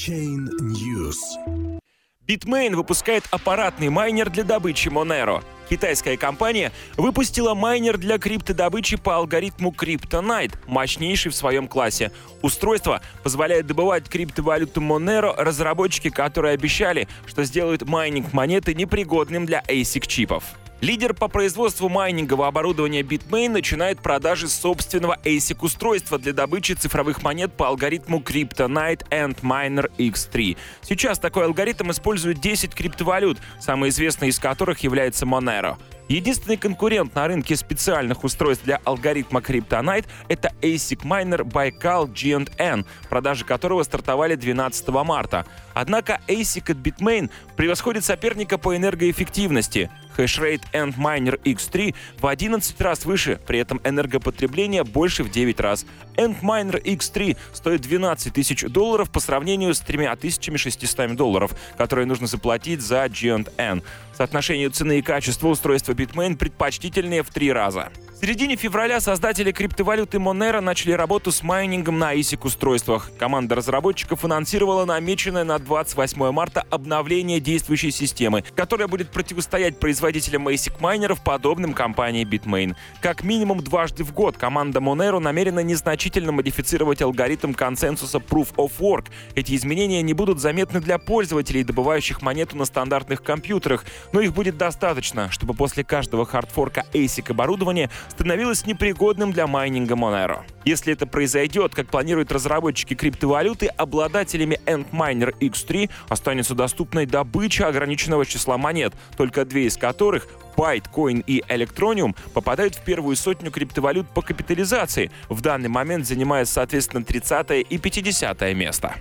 Chain News. Bitmain выпускает аппаратный майнер для добычи Monero. Китайская компания выпустила майнер для криптодобычи по алгоритму CryptoNight, мощнейший в своем классе. Устройство позволяет добывать криптовалюту Monero разработчики, которые обещали, что сделают майнинг монеты непригодным для ASIC-чипов. Лидер по производству майнингового оборудования Bitmain начинает продажи собственного ASIC-устройства для добычи цифровых монет по алгоритму CryptoNight Antminer X3. Сейчас такой алгоритм использует 10 криптовалют, самой известной из которых является Monero. Единственный конкурент на рынке специальных устройств для алгоритма Kryptonite — это ASIC майнер Baikal G&N, продажи которого стартовали 12 марта. Однако ASIC от Bitmain превосходит соперника по энергоэффективности. Hashrate Antminer X3 в 11 раз выше, при этом энергопотребление больше в 9 раз. Antminer X3 стоит 12 тысяч долларов по сравнению с 3600 долларов, которые нужно заплатить за G&N. Соотношение цены и качества устройства Bitmain предпочтительнее в три раза. В середине февраля создатели криптовалюты Monero начали работу с майнингом на ASIC-устройствах. Команда разработчиков анонсировала намеченное на 28 марта обновление действующей системы, которая будет противостоять производителям ASIC-майнеров, подобным компании Bitmain. Как минимум дважды в год команда Monero намерена незначительно модифицировать алгоритм консенсуса Proof of Work. Эти изменения не будут заметны для пользователей, добывающих монету на стандартных компьютерах, но их будет достаточно, чтобы после каждого хардфорка ASIC оборудования становилось непригодным для майнинга Monero. Если это произойдет, как планируют разработчики криптовалюты, обладателями Antminer X3 останется доступной добыча ограниченного числа монет, только две из которых Bytecoin и Electronium попадают в первую сотню криптовалют по капитализации, в данный момент занимая, соответственно, 30 и 50 место.